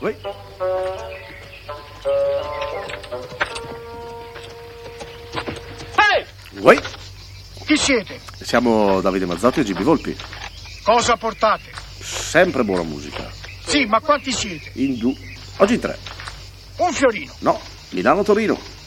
Ui. Ehi! Ui. Chi siete? Siamo Davide Mazzotti e GB Volpi. Cosa portate? Sempre buona musica. Sì, ma quanti siete? In du... Oggi in tre. Un fiorino. No, Milano-Torino.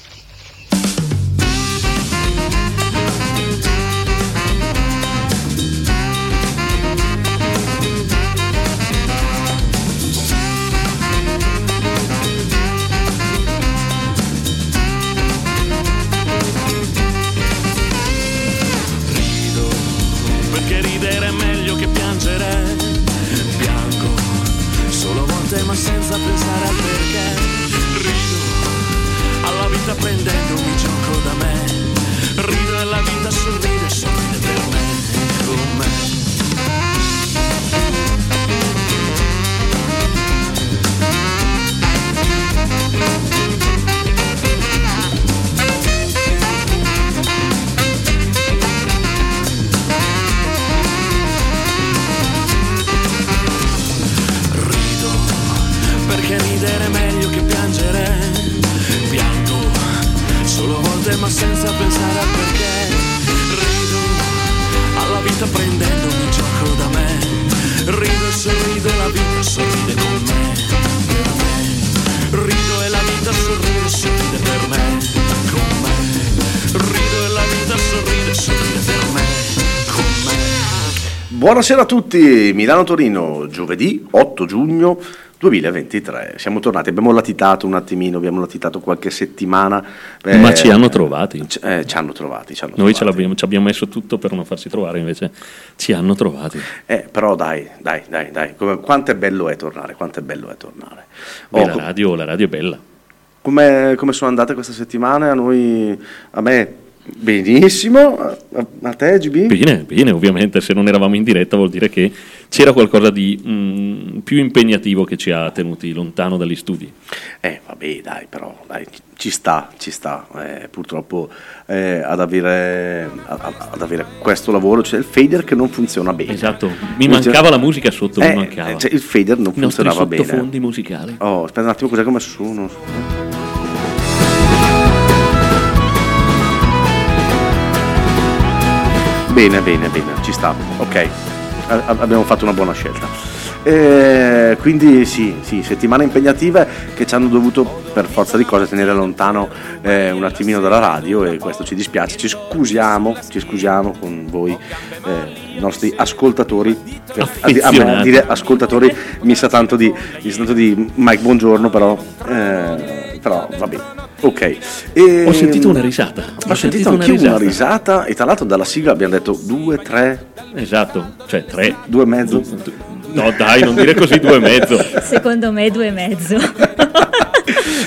Buonasera a tutti, Milano-Torino, giovedì 8 giugno 2023. Siamo tornati, abbiamo latitato un attimino, abbiamo latitato qualche settimana. eh, Ma ci hanno trovati. c- eh, ci hanno trovati, ci hanno Noi trovati. l'abbiamo, ci abbiamo messo tutto per non farci trovare, invece ci hanno trovati. Eh, però dai, dai, dai, dai, come- quanto è bello è tornare, quanto è bello è tornare. Oh, la, radio, la radio è bella. come, come sono andate queste settimane? A noi, a me benissimo, a, te GB? Bene, bene, ovviamente se non eravamo in diretta vuol dire che c'era qualcosa di mm, più impegnativo che ci ha tenuti lontano dagli studi. Eh, vabbè, dai, però, dai, ci sta, ci sta. Eh, purtroppo eh, ad, avere, a- ad avere questo lavoro c'è il fader che non funziona bene. Esatto, mi Non c'è- mancava la musica sotto, Eh, mi mancava. cioè, il fader non I funzionava bene. sottofondi musicali. Oh, aspetta un attimo, cos'è come sono? Bene, bene, bene, ci sta, ok, A- a- abbiamo fatto una buona scelta. Eh, quindi sì, sì, settimane impegnative che ci hanno dovuto per forza di cose tenere lontano eh, un attimino dalla radio e questo ci dispiace, ci scusiamo, ci scusiamo con voi, eh, i nostri ascoltatori, a, a me Affezionati. dire ascoltatori mi sa tanto di, mi sa tanto di Mike Buongiorno però, eh, però va bene, ok. E- Ho sentito una risata. ho sentito anche una risata e tra l'altro dalla sigla abbiamo detto due, tre, Esatto, cioè tre. due e mezzo. No dai, non dire così due e mezzo. Secondo me due e mezzo.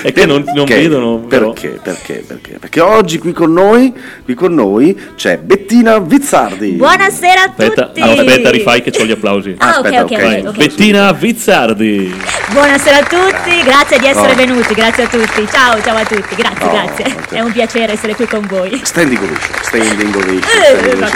È che non, non vedono. però. Perché? Perché? Perché? Perché oggi qui con noi, qui con noi c'è Bettina Vizzardi. Buonasera a Aspetta, tutti. no, aspetta, rifai che ho gli applausi. Ah, ok, Aspetta, ok, ok. ok, ok. Bettina Vizzardi. Buonasera a tutti, grazie di essere Oh. venuti, grazie a tutti. Ciao, ciao a tutti, grazie, Oh, grazie. È un piacere essere qui con voi. Standing ovation, standing ovation, Eh, standing ma-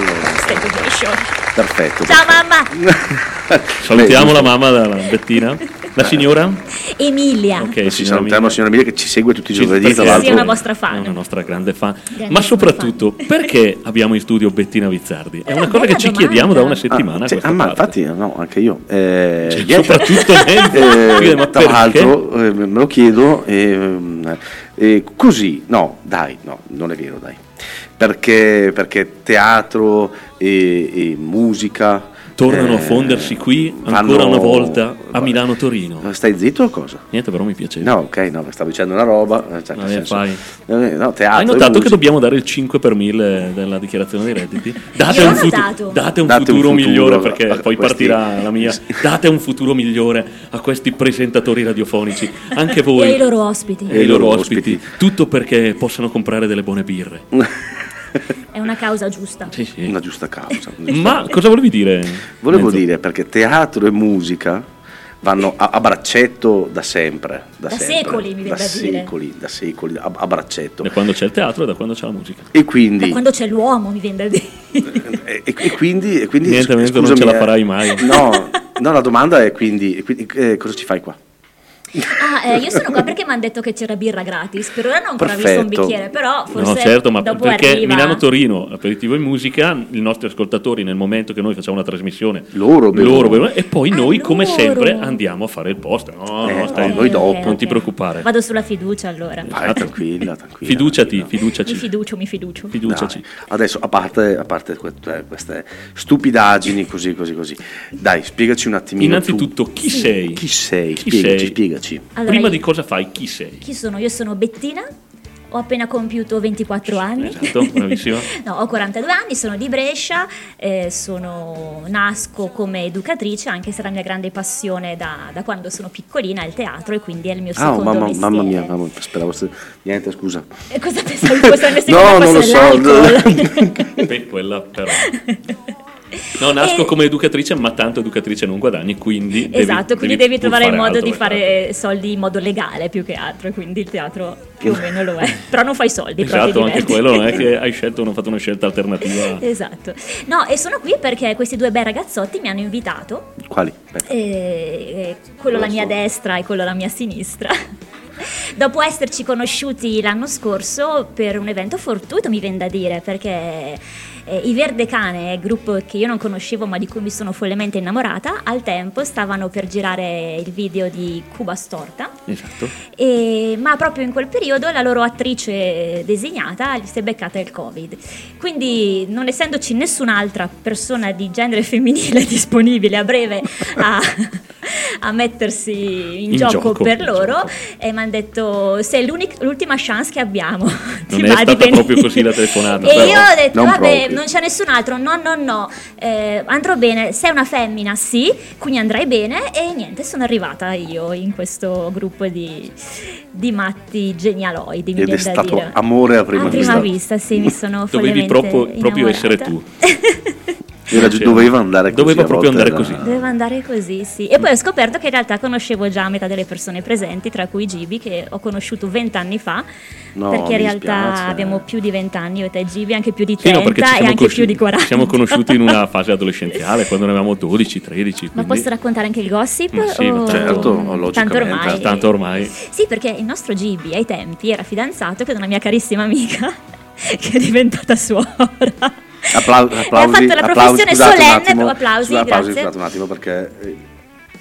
ovation. Perfetto. Ciao perfetto. mamma. Salutiamo Beh, la mamma della Bettina. La signora? Emilia. Ok, Sì, signora salutiamo la Emilia. signora Emilia che ci segue tutti i Sì, giovedì, perché- Sì, l'altro. è una vostra fan. È una nostra grande fan. Grandissima Ma soprattutto, perché abbiamo in studio Bettina Vizzardi? È Eh, una cosa bella che ci domanda. chiediamo da una Ah, settimana. a sì, questa ah, ma infatti, no, anche io. Eh, Cioè, soprattutto lei. Eh, tra l'altro eh, me lo chiedo ehm, eh, così, no, dai, no, non è vero, dai. Perché, perché teatro e, e musica Tornano a eh, fondersi qui ancora vanno- una volta a Milano-Torino. Stai zitto o cosa? Niente, però mi piace. No, ok, no, stavo dicendo una roba. eh, cioè, Vabbè, senso- fai. eh, no, teatro Hai e notato che dobbiamo dare il 5 per 1000 della dichiarazione dei redditi? Date, un, futu- date un Date un futuro futuro migliore perché a poi questi- partirà la mia. Date un futuro migliore a questi presentatori radiofonici, anche voi E ai loro ospiti. e ai loro ospiti. Tutto perché possano comprare delle buone birre. È una causa giusta. Sì, sì. Una giusta causa. Ma cosa volevi dire? Volevo Enzo? dire perché teatro e musica vanno a, a braccetto da sempre. Da, Da sempre, secoli, mi da da dire. secoli, da secoli, a, a braccetto. Da quando c'è il teatro e da quando c'è la musica. E Da quindi, quando c'è l'uomo mi viene da dire. e, e- e quindi, e quindi Niente, sc- Enzo, non scusami, ce la eh, farai mai. No, no, la domanda è quindi, quindi, eh, cosa ci fai qua? Ah, eh, io sono qua perché mi hanno detto che c'era birra gratis. Per ora non ho ancora visto un bicchiere, però forse No, certo, ma dopo perché arriva. Milano-Torino, aperitivo e musica, i nostri ascoltatori nel momento che noi facciamo una trasmissione, Loro bevono. bevono, e poi Ah, noi come loro. sempre andiamo a fare il post. No, Eh, no, stai, no, noi dopo. non ti preoccupare. Vado sulla fiducia allora. Vai, tranquilla, tranquilla. Fiduciati, tranquilla. Mi fiduciaci, fiducio, mi fiducio. fiduciaci. Dai, Adesso, a parte, a parte eh, queste stupidaggini, così, così, così, dai, spiegaci un attimino. Innanzitutto, tu. chi sei? Chi sei? Chi spiegaci, sei? spiegaci. Allora, Prima io- di cosa fai, chi sei? Chi sono? Io sono Bettina, ho appena compiuto 24 anni. Esatto, bravissima. No, ho 42 anni, sono di Brescia, eh, sono, nasco come educatrice, anche se la mia grande passione da, da quando sono piccolina è il teatro e quindi è il mio Ah, oh, secondo mamma, mestiere. mamma mia, mamma, speravo se... Niente, scusa. E cosa pensavi la mia No, seconda non lo so. L'alcol? Beh, quella però. No, nasco E- come educatrice, ma tanto educatrice non guadagni, quindi devi- esatto, quindi devi, pur trovare il modo altro, di fare soldi in modo legale più che altro, quindi il teatro più o meno lo è. Però non fai soldi, Esatto, anche quello non è che hai scelto, non hai fatto una scelta alternativa. Esatto. No, e sono qui perché questi due bei ragazzotti mi hanno invitato, Quali? Eh, eh, quello alla mia destra e quello alla mia sinistra. Dopo esserci conosciuti l'anno scorso per un evento fortuito, mi viene da dire, perché eh, i Verde Cane, gruppo che io non conoscevo ma di cui mi sono follemente innamorata, al tempo stavano per girare il video di Cuba Storta. Esatto. E- ma proprio in quel periodo la loro attrice designata gli si è beccata il covid quindi non essendoci nessun'altra persona di genere femminile disponibile a breve a, a mettersi in, In gioco, gioco, per loro gioco. e mi hanno detto sei l'ultima chance che abbiamo Non è stata venire?" proprio così la telefonata, e io ho detto Non vabbè proprio. Non c'è nessun altro no no no eh, andrò bene sei una femmina sì quindi andrai bene e niente sono arrivata io in questo gruppo di, di matti genialoidi Ed è stato dire. amore a prima a prima vista. vista sì mi sono Dovevi proprio, proprio essere tu. Era giu- doveva andare così. Doveva proprio andare era- così. Doveva andare così, sì. E poi ho scoperto che in realtà conoscevo già metà delle persone presenti, tra cui Gibi, che ho conosciuto vent'anni fa. No, perché in realtà dispiace. abbiamo più di vent'anni, io e te Gibi, anche più di Sì, 30 no, perché ci e anche più di 40. ci siamo conosciuti in una fase adolescenziale, quando ne avevamo 12, 13. Ma quindi- posso raccontare anche il gossip? Ma sì, o- certo, Tanto ormai. Tanto ormai. Sì, perché il nostro Gibi ai tempi era fidanzato con una mia carissima amica che è diventata suora. Appla- E ha applausi, fatto la applausi, professione scusate un solenne, attimo, applausi, scusa, applausi, grazie. scusate un attimo perché eh,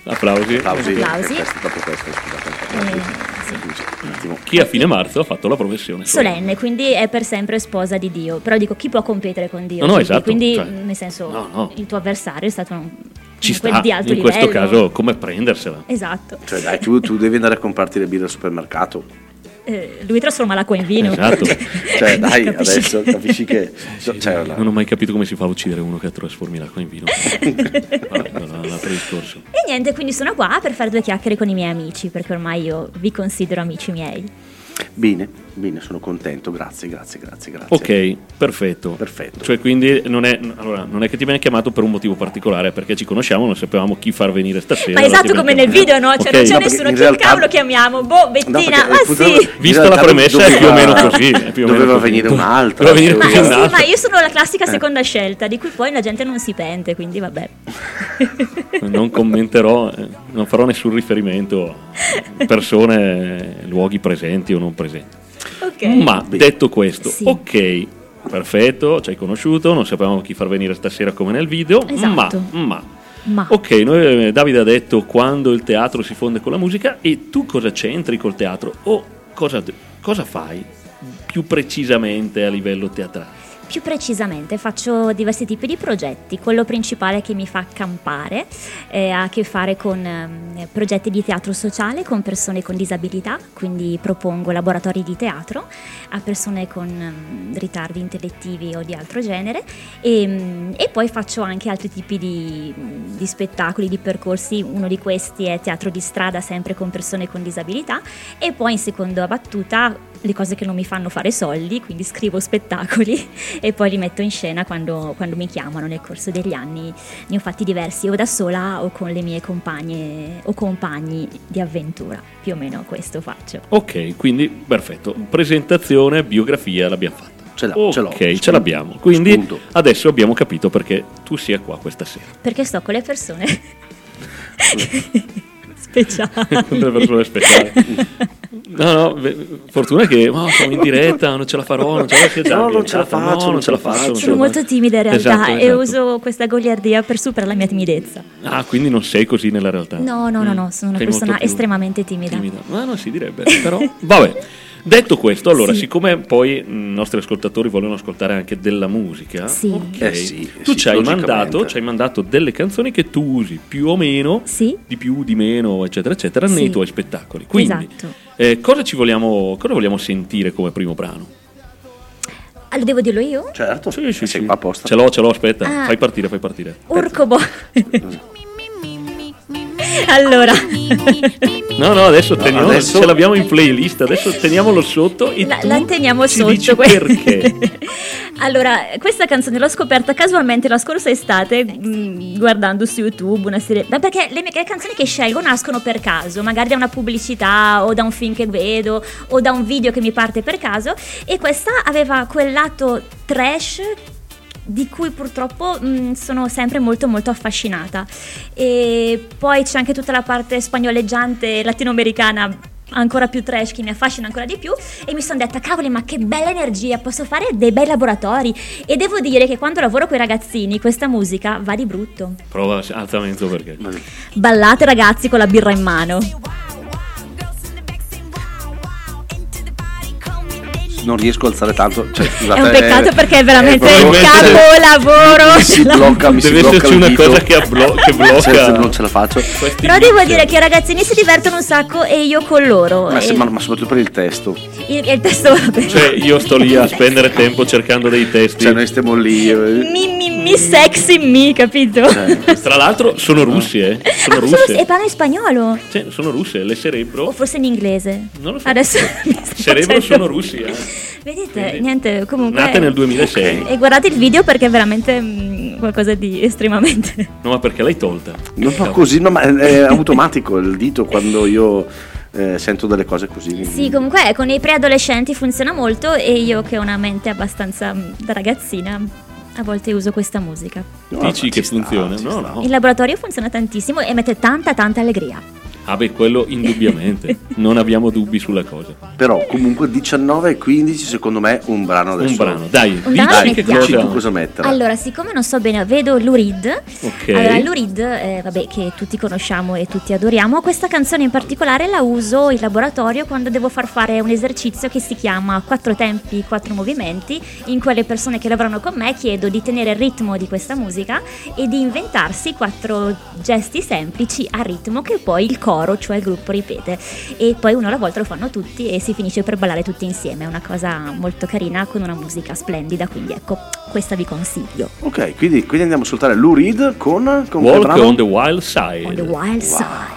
Applausi. applausi, Applausi. eh, questo, dopo questo, scusate. Eh, sì. Un attimo. Chi a fine marzo ha fatto la professione solenne, quindi è per sempre sposa di Dio. Però dico, chi può competere con Dio? No, no, Gibi? esatto, Quindi, cioè, nel senso, no, no. il tuo avversario è stato un, Ci sta, di alto in questo livello. caso, come prendersela? Esatto. Cioè, dai, tu, tu devi andare a comprarti le birre al supermercato. Eh, lui trasforma l'acqua in vino. Esatto. Cioè, dai, Capisci adesso che- capisci che. cioè, la- Non ho mai capito come si fa a uccidere uno che trasformi l'acqua in vino. Vabbè, discorso. E niente, quindi sono qua per fare due chiacchiere con i miei amici, perché ormai io vi considero amici miei. Bene, bene, sono contento, grazie, grazie, grazie, grazie. Ok, perfetto. Perfetto. Cioè, quindi non è, allora, non è che ti abbiamo chiamato per un motivo particolare, perché ci conosciamo, non sapevamo chi far venire stasera. Ma esatto come nel video, no? Cioè Ok, non c'è no, nessuno. Chi realtà- cavolo chiamiamo? Boh, Bettina, perché, ma eh, sì. purtroppo- Vista la premessa è più o meno così. è più o meno Doveva così. venire un'altra, Doveva venire Ma, teoria. sì, ma io sono la classica seconda scelta, di cui poi la gente non si pente, quindi vabbè. Non commenterò, eh, non farò nessun riferimento a persone, luoghi presenti o non presenti. Ok. Ma detto questo, Sì. ok, perfetto, ci hai conosciuto, non sapevamo chi far venire stasera come nel video, Esatto. ma, ma Ma Ok, noi, eh, Davide ha detto quando il teatro si fonde con la musica e tu cosa c'entri col teatro o cosa, cosa fai più precisamente a livello teatrale? Più precisamente faccio diversi tipi di progetti, quello principale che mi fa campare eh, ha a che fare con ehm, progetti di teatro sociale con persone con disabilità, quindi propongo laboratori di teatro a persone con ehm, ritardi intellettivi o di altro genere. E, mm, e poi faccio anche altri tipi di, di spettacoli, di percorsi, uno di questi è teatro di strada sempre con persone con disabilità. E poi in seconda battuta le cose che non mi fanno fare soldi, quindi scrivo spettacoli e poi li metto in scena quando, quando mi chiamano nel corso degli anni. Ne ho fatti diversi o da sola o con le mie compagne o compagni di avventura, più o meno questo faccio. Ok, quindi perfetto, presentazione, biografia l'abbiamo fatta. Ce l'ho, ok, ce l'ho, ce spunto, l'abbiamo. Quindi spunto. adesso abbiamo capito perché tu sia qua questa sera. Perché sto con le persone. speciali. delle persone speciali. No, no, beh, fortuna che oh, siamo in diretta, non ce la farò, non ce la faccio. No, non ce la faccio, no, non ce la faccio. Sono molto timida in realtà Esatto, e esatto. uso questa goliardia per superare la mia timidezza. Ah, quindi non sei così nella realtà. No, no, no, no, sono una Sei persona estremamente timida. Ma non si direbbe, però vabbè. Detto questo, allora, Sì. siccome poi i nostri ascoltatori vogliono ascoltare anche della musica, Sì. ok, Eh sì, tu sì, ci hai, mandato, ci hai mandato delle canzoni che tu usi più o meno, Sì. di più, di meno, eccetera, eccetera, nei tuoi spettacoli. Quindi, Esatto. eh, cosa ci vogliamo, cosa vogliamo sentire come primo brano? Ah, lo devo dirlo io? Certo, Sì, sì, sì. apposta. Ce l'ho, ce l'ho, aspetta, Ah. fai partire, fai partire. Urcobo. allora, No, no, adesso, teniamo, adesso- ce l'abbiamo in playlist, adesso teniamolo sotto e la, tu la teniamo ci sotto. dici que- perché. allora, questa canzone l'ho scoperta casualmente la scorsa estate mh, guardando su YouTube una serie. Ma perché le mie le canzoni che scelgo nascono per caso, magari da una pubblicità o da un film che vedo o da un video che mi parte per caso. E questa aveva quel lato trash di cui purtroppo mh, sono sempre molto molto affascinata. E poi c'è anche tutta la parte spagnoleggiante latinoamericana ancora più trash che mi affascina ancora di più. E mi sono detta cavoli ma che bella energia posso fare dei bei laboratori e devo dire che quando lavoro con i ragazzini questa musica va di brutto. Prova, alza mezzo perché. ballate ragazzi con la birra in mano Non riesco a alzare tanto. Cioè, scusate, è un peccato eh, perché è veramente eh, un proprio- capolavoro Mi si blocca, mi si Deve blocca esserci il una dito. cosa che, abblo- che blocca. Senza- non ce la faccio. questi però devo dire che i ragazzini si divertono un sacco e io con loro Ma, se- E ma- ma soprattutto per il testo. il, il testo vabbè. Cioè, io sto lì a spendere tempo cercando dei testi. Cioè, noi stiamo lì. eh, mi, mi, mi sexy me, capito? Tra l'altro, sono russi, eh. Ah, Sono solo- russe. e parla in spagnolo Cioè, sono russe. Le o cerebro. forse in inglese? Non lo so. Adesso Cerebro facendo- sono russi, eh. Vedete, Quindi- niente, comunque Nate nel 2006. E guardate il video perché è veramente mm, qualcosa di estremamente No, ma perché l'hai tolta? Non fa così, no, ma è, è automatico il dito quando io eh, sento delle cose così. Sì, comunque eh, con i preadolescenti funziona molto e io che ho una mente abbastanza mm, da ragazzina a volte uso questa musica. No, Dici che sta, funziona? ci No, sta. no. Il laboratorio funziona tantissimo e mette tanta tanta allegria. Ah, beh, quello indubbiamente. non abbiamo dubbi sulla cosa. Però comunque 19 e 15 secondo me un brano adesso. Un brano, dai, Un brano dici che mettiamo. Dici cosa. tu cosa mettere. Allora, siccome non so bene, vedo Lou Reed. Ok. Allora, Lou Reed, eh, vabbè, che tutti conosciamo e tutti adoriamo, questa canzone in particolare la uso in laboratorio quando devo far fare un esercizio che si chiama Quattro tempi, quattro movimenti, in cui le persone che lavorano con me chiedo di tenere il ritmo di questa musica e di inventarsi quattro gesti semplici a ritmo che poi il coro, cioè il gruppo, ripete. E poi uno alla volta lo fanno tutti e si finisce per ballare tutti insieme. È una cosa molto carina con una musica splendida, quindi ecco, questa vi consiglio. Ok, quindi, quindi andiamo a ascoltare Lou Reed con, con Walk on the Wild Side. On the wild side.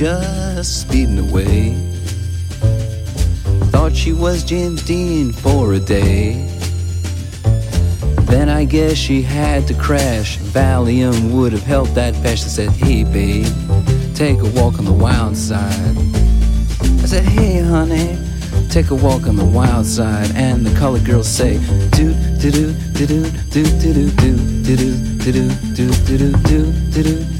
Just speeding away. Thought she was James Dean for a day. Then I guess she had to crash. Valium would have helped that patch. I said, Hey, babe, take a walk on the wild side. I said, Hey, honey, take a walk on the wild side. And the colored girls say, Do, do, do, do, do, do, do, do, do, do, do, do, do, do, do, do, do, do,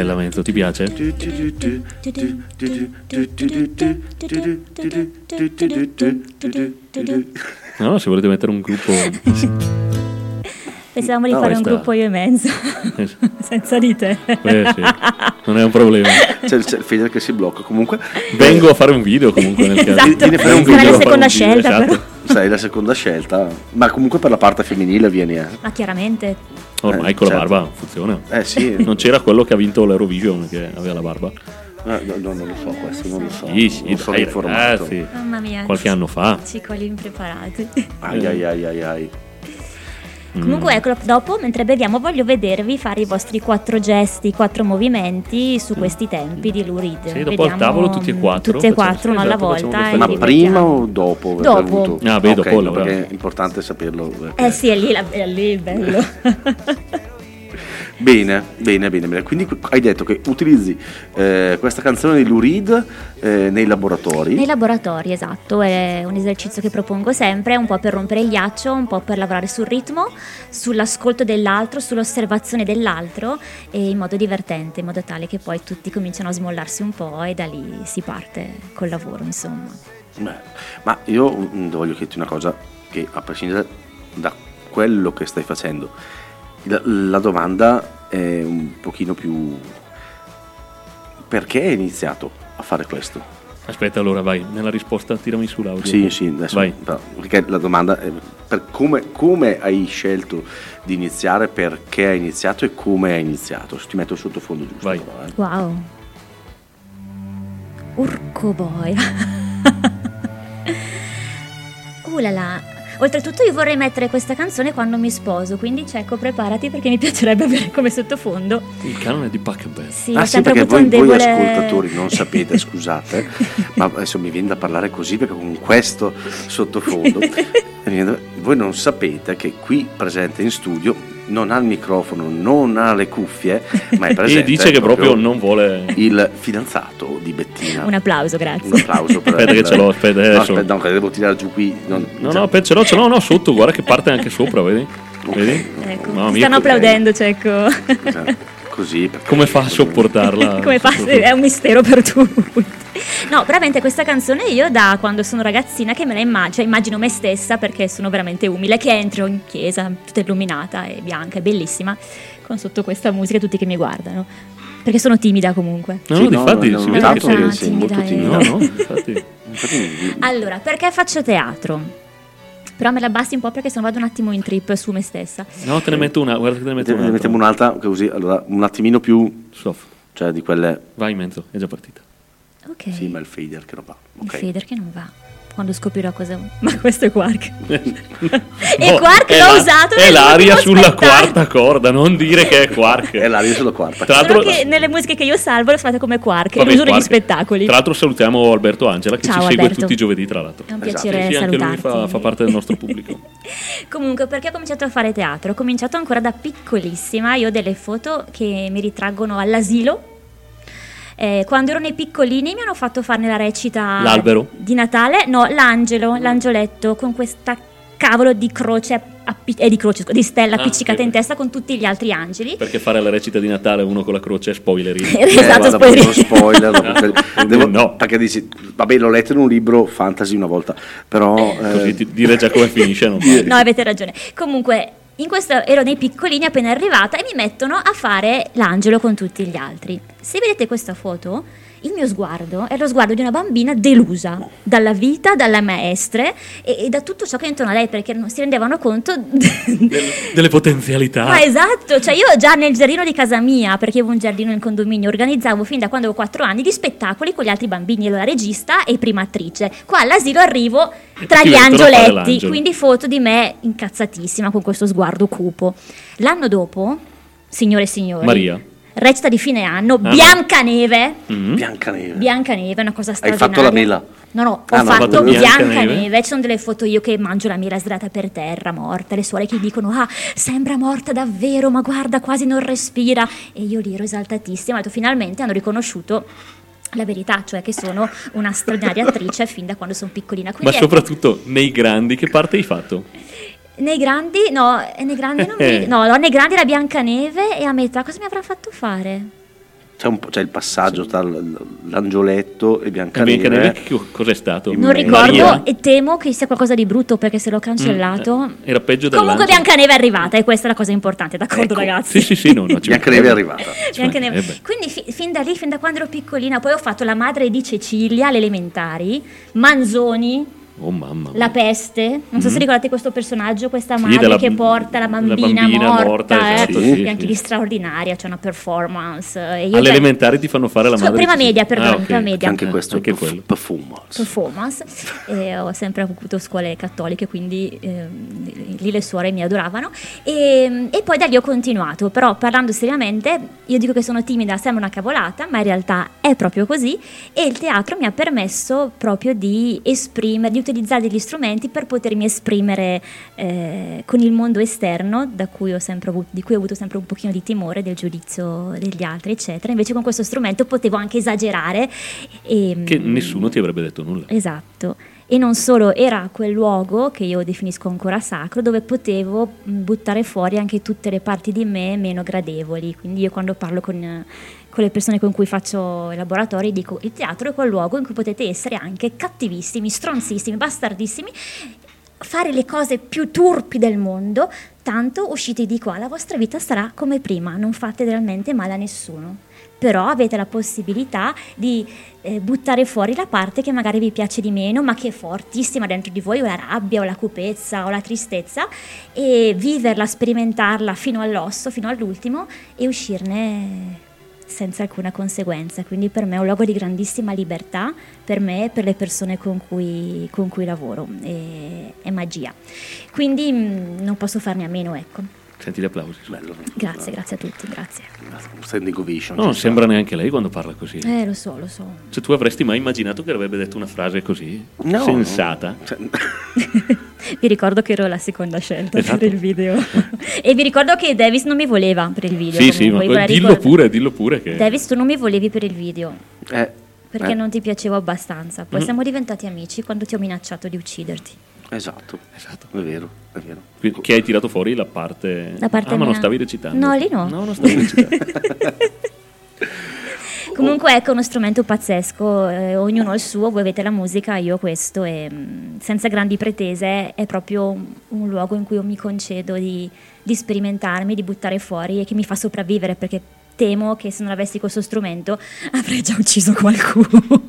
Bella mezzo, ti piace? No, se volete mettere un gruppo... Pensavamo di No, fare un questa- gruppo io e mezzo, senza di te. Eh, sì, non è un problema. C'è il, c'è il Feder che si blocca. Comunque, Vengo a fare un video comunque nel caso. Esatto. Vieni a fare un Sarà video, la fare seconda un video, scelta, esatto. però. sai la seconda scelta. Ma comunque per la parte femminile vieni. Eh, Ma chiaramente, Ormai Eh, con la certo. barba funziona. eh sì. Non c'era quello che ha vinto l'Eurovision che aveva la barba? Eh, no, no, non lo so questo, non lo so. Sì, sì, non sono dai, informato. ragazzi. mamma mia. Qualche anno fa. Ci cogli impreparati. Ai ai ai ai ai. Mm. Comunque, ecco, dopo, mentre beviamo, voglio vedervi fare i vostri quattro gesti, i quattro movimenti su questi tempi di Lou Reed. Sì, dopo al tavolo tutti e quattro, Tutti e quattro, uno alla esatto, volta. e Ma prima vediamo. o dopo? Dopo. bevuto? Ah, beh, dopo, Ok, no, allora. perché è importante saperlo. perché- Eh sì, è lì, la- è lì il bello. Bene, bene, bene, bene. Quindi hai detto che utilizzi eh, questa canzone di Lou Reed eh, nei laboratori. Nei laboratori, esatto, è un esercizio che propongo sempre, un po' per rompere il ghiaccio, un po' per lavorare sul ritmo, sull'ascolto dell'altro, sull'osservazione dell'altro e in modo divertente, in modo tale che poi tutti cominciano a smollarsi un po' e da lì si parte col lavoro, insomma. Beh, ma io mm, voglio chiederti una cosa che a prescindere da quello che stai facendo, la, la domanda è un pochino più... Perché hai iniziato a fare questo? Aspetta, allora vai, nella risposta tirami su l'audio. Sì, sì, adesso Vai. perché la domanda è per come, come hai scelto di iniziare, perché hai iniziato e come hai iniziato. Ti metto il sottofondo giusto. Vai. però, eh. Wow. Urco boia. Uh là là. Oltretutto io vorrei mettere questa canzone quando mi sposo, quindi Cecco preparati perché mi piacerebbe avere come sottofondo. Il canone di Pachelbel. Sì, ah sì, sempre perché voi, voi ascoltatori non sapete, scusate, ma adesso mi viene da parlare così perché con questo sottofondo, voi non sapete che qui presente in studio non ha il microfono, non ha le cuffie, ma è presente E dice che proprio non vuole... il fidanzato di Bettina. Un applauso, grazie. Un applauso per Aspetta che ce l'ho, aspetta, No, aspetta, no, che devo tirare giù qui. non- No, no, aspetta, ce l'ho, ce l'ho, no, sotto, guarda che parte anche sopra, vedi? Vedi? Ecco, mia, stanno applaudendo, Cecco. cioè, così. Come fa a sopportarla? Come fa? È un mistero per tutti. No, veramente questa canzone io da quando sono ragazzina che me la immagino, cioè immagino me stessa perché sono veramente umile, che entro in chiesa tutta illuminata e bianca, è bellissima, con sotto questa musica tutti che mi guardano. Perché sono timida comunque. No, Sì, no, difatti, no, si no, vede no, che no, sei- molto timida, timido. No, no, infatti. Infatti, Allora, perché faccio teatro? Però me la basti un po' perché sennò vado un attimo in trip su me stessa. No, te ne metto una, guarda che te ne metto ne una. mettiamo un'altra così, allora, un attimino più, Soft. cioè di quelle, Vai in mezzo, è già partita. Ok. sì, ma il fader che non va. Il Ok. fader che non va. Quando scoprirò cosa. Ma questo è Quark. e No, Quark è l'ho la- usato È l'aria sulla quarta corda, non dire che è Quark. È l'aria sulla quarta. Tra Solo l'altro, che nelle musiche che io salvo le fate come Quark, vabbè, negli Quark. spettacoli. Tra l'altro salutiamo Alberto Angela che Ciao, ci segue Alberto. tutti i giovedì, tra l'altro. È un Esatto. piacere Sì, anche lui salutarti. fa, fa parte del nostro pubblico. Comunque, perché ho cominciato a fare teatro? Ho cominciato ancora da piccolissima. Io ho delle foto che mi ritraggono all'asilo. Eh, quando ero nei piccolini mi hanno fatto fare la recita L'albero? di Natale. No, l'angelo, l'angioletto con questa cavolo di croce, appi- eh, di, croce di stella Ah, appiccicata sì. in testa con tutti gli altri angeli. Perché fare la recita di Natale uno con la croce è spoilerino. Eh, esatto, guarda, spoiler. uno spoiler. devo- No. Perché dici, vabbè, l'ho letto in un libro fantasy una volta, però... eh, Così ti- dire già come finisce non No, avete ragione. Comunque, in questo ero nei piccolini appena arrivata e mi mettono a fare l'angelo con tutti gli altri. Se vedete questa foto, il mio sguardo è lo sguardo di una bambina delusa dalla vita, dalle maestre e, e da tutto ciò che è intorno a lei perché non si rendevano conto delle potenzialità. Ma esatto, cioè io già nel giardino di casa mia, perché avevo un giardino in condominio, organizzavo fin da quando avevo 4 anni gli spettacoli con gli altri bambini, ero la regista e prima attrice. Qua all'asilo arrivo tra gli angioletti, quindi foto di me incazzatissima con questo sguardo cupo. L'anno dopo, signore e signori, Maria. Recita di fine anno, no. Biancaneve. Mm? Biancaneve. Biancaneve è una cosa Hai straordinaria. fatto la mela? No, no, ho Ah, no, fatto Biancaneve. Ci sono delle foto io che mangio la mela sdraiata per terra, morta. Le suore che dicono: Ah, sembra morta davvero, ma guarda, quasi non respira. E io lì ero esaltatissima. Ho detto, finalmente hanno riconosciuto. La verità, cioè che sono una straordinaria attrice fin da quando sono piccolina. Ma Quindi ecco, soprattutto nei grandi, che parte hai fatto? Nei grandi, no, eh, nei grandi non Eh. mi, no, no, nei grandi la Biancaneve e a metà cosa mi avrà fatto fare? C'è, un po'- c'è il passaggio tra l'angioletto e Eh, Biancaneve. Biancaneve, che cos'è stato? Non Maria? ricordo e temo che sia qualcosa di brutto perché se l'ho cancellato. Mm, eh, era peggio Comunque dell'angelo. Biancaneve è arrivata e questa è la cosa importante, d'accordo Ecco. ragazzi? Sì, sì, sì, no, no, Biancaneve è arrivata. Biancaneve. mancherebbe. Quindi fi- fin da lì, fin da quando ero piccolina, poi ho fatto la madre di Cecilia alle elementari, Manzoni, Oh mamma. mia. la peste. Non so se ricordate questo personaggio, questa Sì, madre della- che porta la la bambina, bambina morta, morta, eh. esatto, sì, e anche sì. lì straordinaria, c'è una performance. E io Alle già- elementari ti fanno fare la madre. prima di- media, perdono, Ah, ok. prima media. Anche Eh, questo anche è quello. performance. performance e ho sempre avuto scuole cattoliche quindi ehm, lì le suore mi adoravano e, e poi da lì ho continuato però parlando seriamente io dico che sono timida sembra una cavolata ma in realtà è proprio così e il teatro mi ha permesso proprio di esprimere di utilizzare degli strumenti per potermi esprimere eh, con il mondo esterno da cui ho sempre avuto, di cui ho avuto sempre un pochino di timore del giudizio degli altri eccetera invece con questo strumento potevo anche esagerare e, Che nessuno ti avrebbe detto nulla. Esatto. E non solo, era quel luogo che io definisco ancora sacro, dove potevo mh, buttare fuori anche tutte le parti di me meno gradevoli. Quindi io quando parlo con, con le persone con cui faccio i laboratori dico il teatro è quel luogo in cui potete essere anche cattivissimi, stronzissimi, bastardissimi, fare le cose più turpi del mondo, tanto uscite di qua, la vostra vita sarà come prima, non fate realmente male a nessuno. Però avete la possibilità di eh, buttare fuori la parte che magari vi piace di meno, ma che è fortissima dentro di voi, o la rabbia, o la cupezza, o la tristezza, e viverla, sperimentarla fino all'osso, fino all'ultimo, e uscirne senza alcuna conseguenza. Quindi per me è un luogo di grandissima libertà, per me e per le persone con cui, con cui lavoro. E- è magia. Quindi mh, non posso farne a meno, ecco. Senti gli applausi. Bello. Grazie, grazie a tutti, grazie. Standing ovation. No, non sta. sembra neanche lei quando parla così. Eh, lo so, lo so. Cioè, tu avresti mai immaginato che avrebbe detto una frase così? No. Sensata? Cioè, Vi ricordo che ero la seconda scelta Esatto. per il video. e vi ricordo che Davis non mi voleva per il video. Sì, sì, ma dillo ricordo. pure, dillo pure che... Davis, tu non mi volevi per il video eh, perché eh, non ti piacevo abbastanza. Poi Mm. siamo diventati amici quando ti ho minacciato di ucciderti. Esatto, Esatto. è vero, è vero. Quindi, che hai tirato fuori la parte... La parte ah, ma non stavi recitando? No, lì no. No, non stavi recitando. Comunque ecco uno strumento pazzesco, eh, ognuno ha il suo, voi avete la musica, io ho questo e mh, senza grandi pretese è proprio un, un luogo in cui io mi concedo di, di sperimentarmi, di buttare fuori e che mi fa sopravvivere perché temo che se non avessi questo strumento avrei già ucciso qualcuno.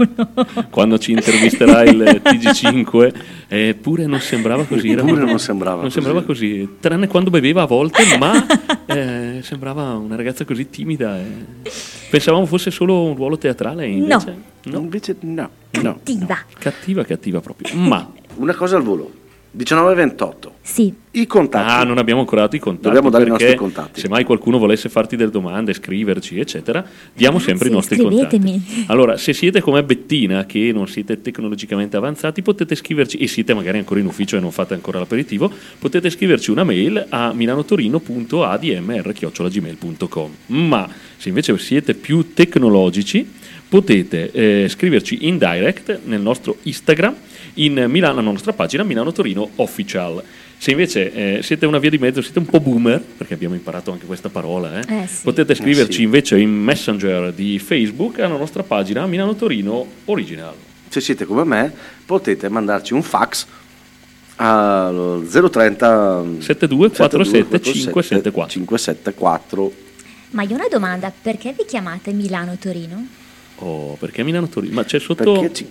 Quando ci intervisterà il TG5, eppure non sembrava così. era- Eppure non sembrava non così. sembrava così, tranne quando beveva a volte, ma eh, sembrava una ragazza così timida. e Pensavamo fosse solo un ruolo teatrale, invece no. Invece no, no. Cattiva. Cattiva, cattiva proprio. Ma Una cosa al volo. 19.28. Sì, I contatti. ah, non abbiamo ancora dato i contatti. Dobbiamo dare i nostri contatti. Se mai qualcuno volesse farti delle domande, scriverci, eccetera, diamo Ragazzi, sempre i nostri scrivetemi. contatti. Allora, se siete come Bettina, che non siete tecnologicamente avanzati, potete scriverci, e siete magari ancora in ufficio e non fate ancora l'aperitivo, potete scriverci una mail a milanotorino.admr.gmail.com. Ma se invece siete più tecnologici, potete eh, scriverci in direct nel nostro Instagram, in Milano, alla nostra pagina Milano Torino Official. Se invece eh, siete una via di mezzo, siete un po' boomer, perché abbiamo imparato anche questa parola, eh, Eh, sì. potete scriverci sì. invece in Messenger di Facebook alla nostra pagina Milano Torino Original. Se siete come me, potete mandarci un fax al 030 7247 574. 574. ma io ho una domanda, perché vi chiamate Milano-Torino? Oh, perché Milano Torino? Ma c'è sotto... Perché ci,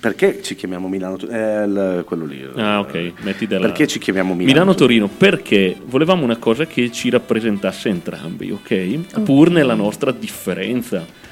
perché ci chiamiamo Milano È il- quello lì. Ah, ok, metti della... Perché ci chiamiamo Milano? Milano-Torino, perché volevamo una cosa che ci rappresentasse entrambi, ok? Pur nella nostra differenza.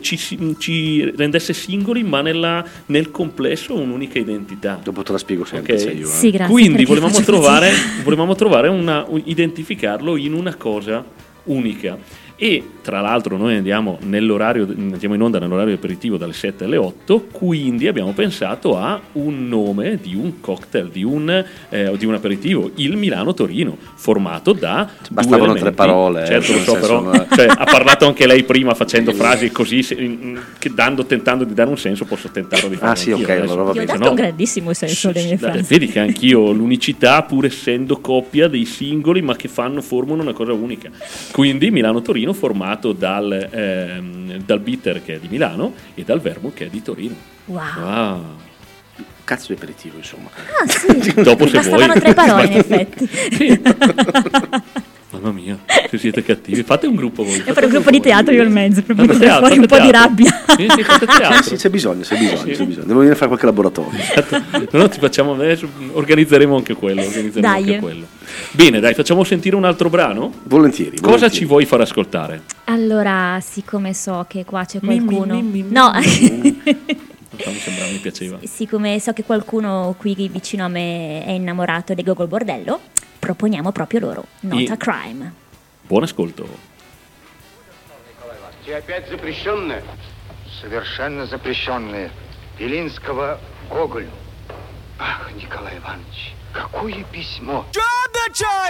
Ci, ci rendesse singoli, ma nella- nel complesso un'unica identità. Dopo te la spiego sempre Ok. se io. eh. Sì, grazie. Quindi volevamo trovare, volevamo trovare una, un- identificarlo in una cosa unica. E tra l'altro noi andiamo, nell'orario, andiamo in onda nell'orario aperitivo dalle 7 alle 8, quindi abbiamo pensato a un nome di un cocktail, di un, eh, di un aperitivo, il Milano Torino, formato da... Bastavano tre parole, eh, Certo, lo so, però non- cioè, ha parlato anche lei prima facendo frasi così, se- in- che dando, tentando di dare un senso, posso tentarlo di fare. Ah, sì, ok, adesso. allora va Io ho bene. dato no- un grandissimo senso alle mie frasi. Vedi che anch'io l'unicità, pur essendo coppia dei singoli, ma che fanno, formano una cosa unica. Quindi Milano-Torino formato dal, ehm, dal bitter che è di Milano e dal vermouth che è di Torino. Wow. Ah. Cazzo di aperitivo, insomma. Ah, sì. Dopo se Bastavano vuoi. tre parole, in effetti. Mamma mia, se siete cattivi. Fate un gruppo voi. E fate per un gruppo di teatro io in mezzo, proprio Fate per teatro, fuori un po' fate di rabbia. Sì, sì, fate teatro. sì, c'è bisogno, c'è bisogno, Sì. c'è bisogno. Devo venire a fare qualche laboratorio. No, no, ti facciamo adesso, organizzeremo anche quello. organizzeremo Dai. anche quello. Bene, dai, facciamo sentire un altro brano. Volentieri. Cosa volentieri. ci vuoi far ascoltare? Allora, siccome so che qua c'è qualcuno... mi, mi, mi. No, Mi sembrava, mi piaceva. siccome so che qualcuno qui vicino a me è innamorato di Gogol Bordello, proponiamo proprio loro, Not I- a Crime. Buon ascolto. Те опять запрещенные? Совершенно запрещенные. Белинского Гоголю. Ах, Николай Иванович, какое письмо! Get to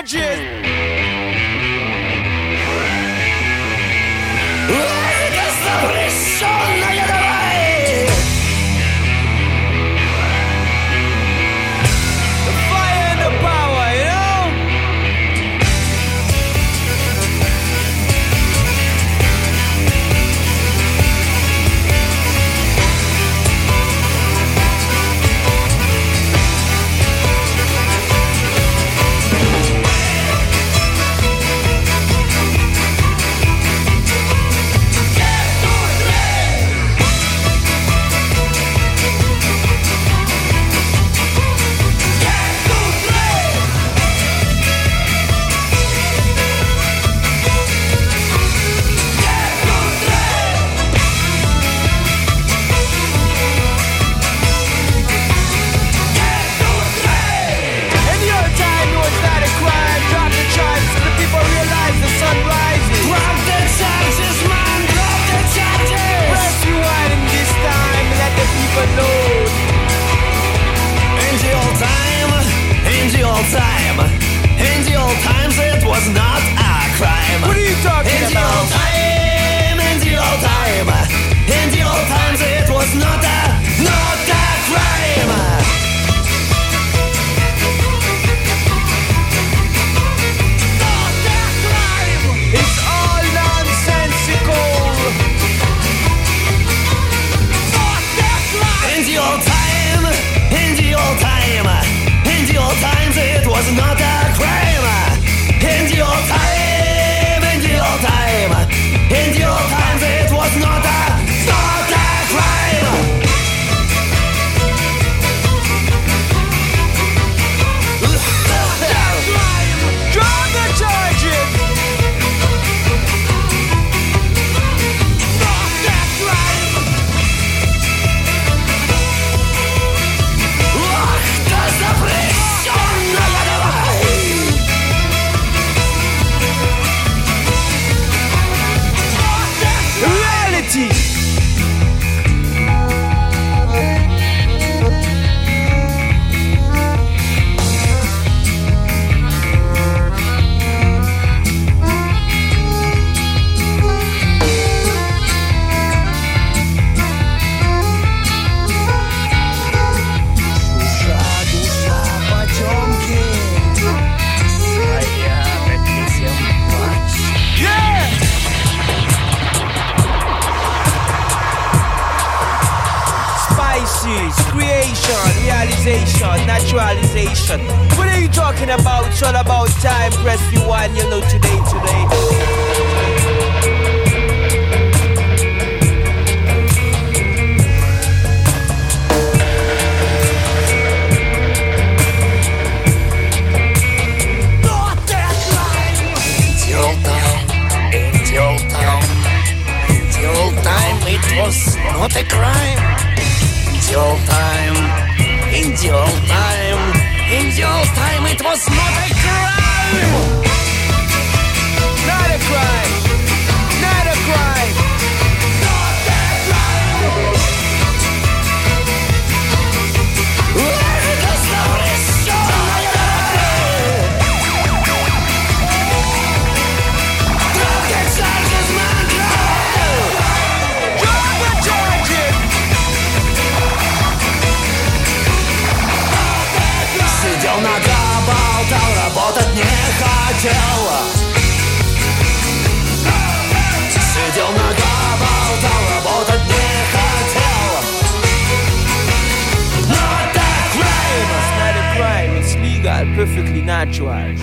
Natural.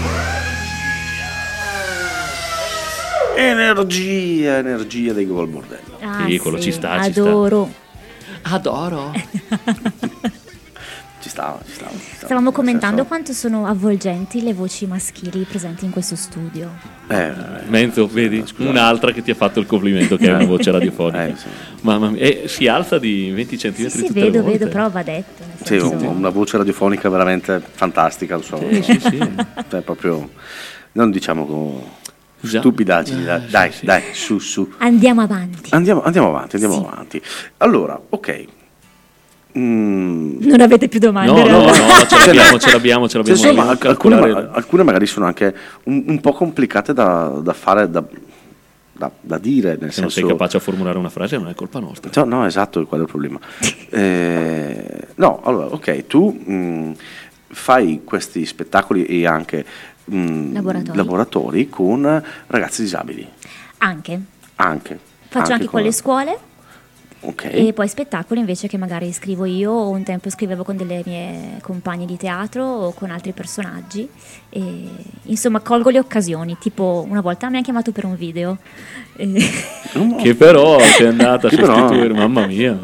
Energia, energia dei Gol Bordello. Ah, Sì, quello ci sta, ci sta. Adoro. Adoro. Ci stava, ci stava. ci stava. Stavamo commentando senso- quanto sono avvolgenti le voci maschili presenti in questo studio. Eh, Menzo, vedi, un'altra che ti ha fatto il complimento che è una voce radiofonica. Eh, sì. Mamma mia, e si alza di 20 cm Sì, sì, tutte le vedo, volte. vedo, però va detto. sì, una voce radiofonica veramente fantastica, lo so. Sì, sì, sì. Cioè, proprio, non diciamo con Già. stupidaggini, Eh, dai, sì, dai, sì. dai, su, su. Andiamo avanti. Andiamo, andiamo avanti, andiamo Sì. avanti. Allora, ok. Mm, Non avete più domande? No, no, no, ce l'abbiamo, ce l'abbiamo, ce Cioè, l'abbiamo. insomma, Devo alc- alcune, ma- alcune magari sono anche un, un po' complicate da, da fare, da, da- da dire, nel Se non senso... sei capace a formulare una frase non è colpa nostra. No, no, esatto, qual è il problema? Eh, no, allora, ok, tu mh, fai questi spettacoli e anche mh, Laboratori. laboratori con ragazzi disabili, Anche. anche. Faccio anche, con le scuole Ok, e poi spettacoli invece che magari scrivo io o un tempo scrivevo con delle mie compagne di teatro o con altri personaggi. E, insomma, colgo le occasioni. Tipo, una volta mi hanno chiamato per un video. E- Che però sei andata a però- sostituire, mamma mia.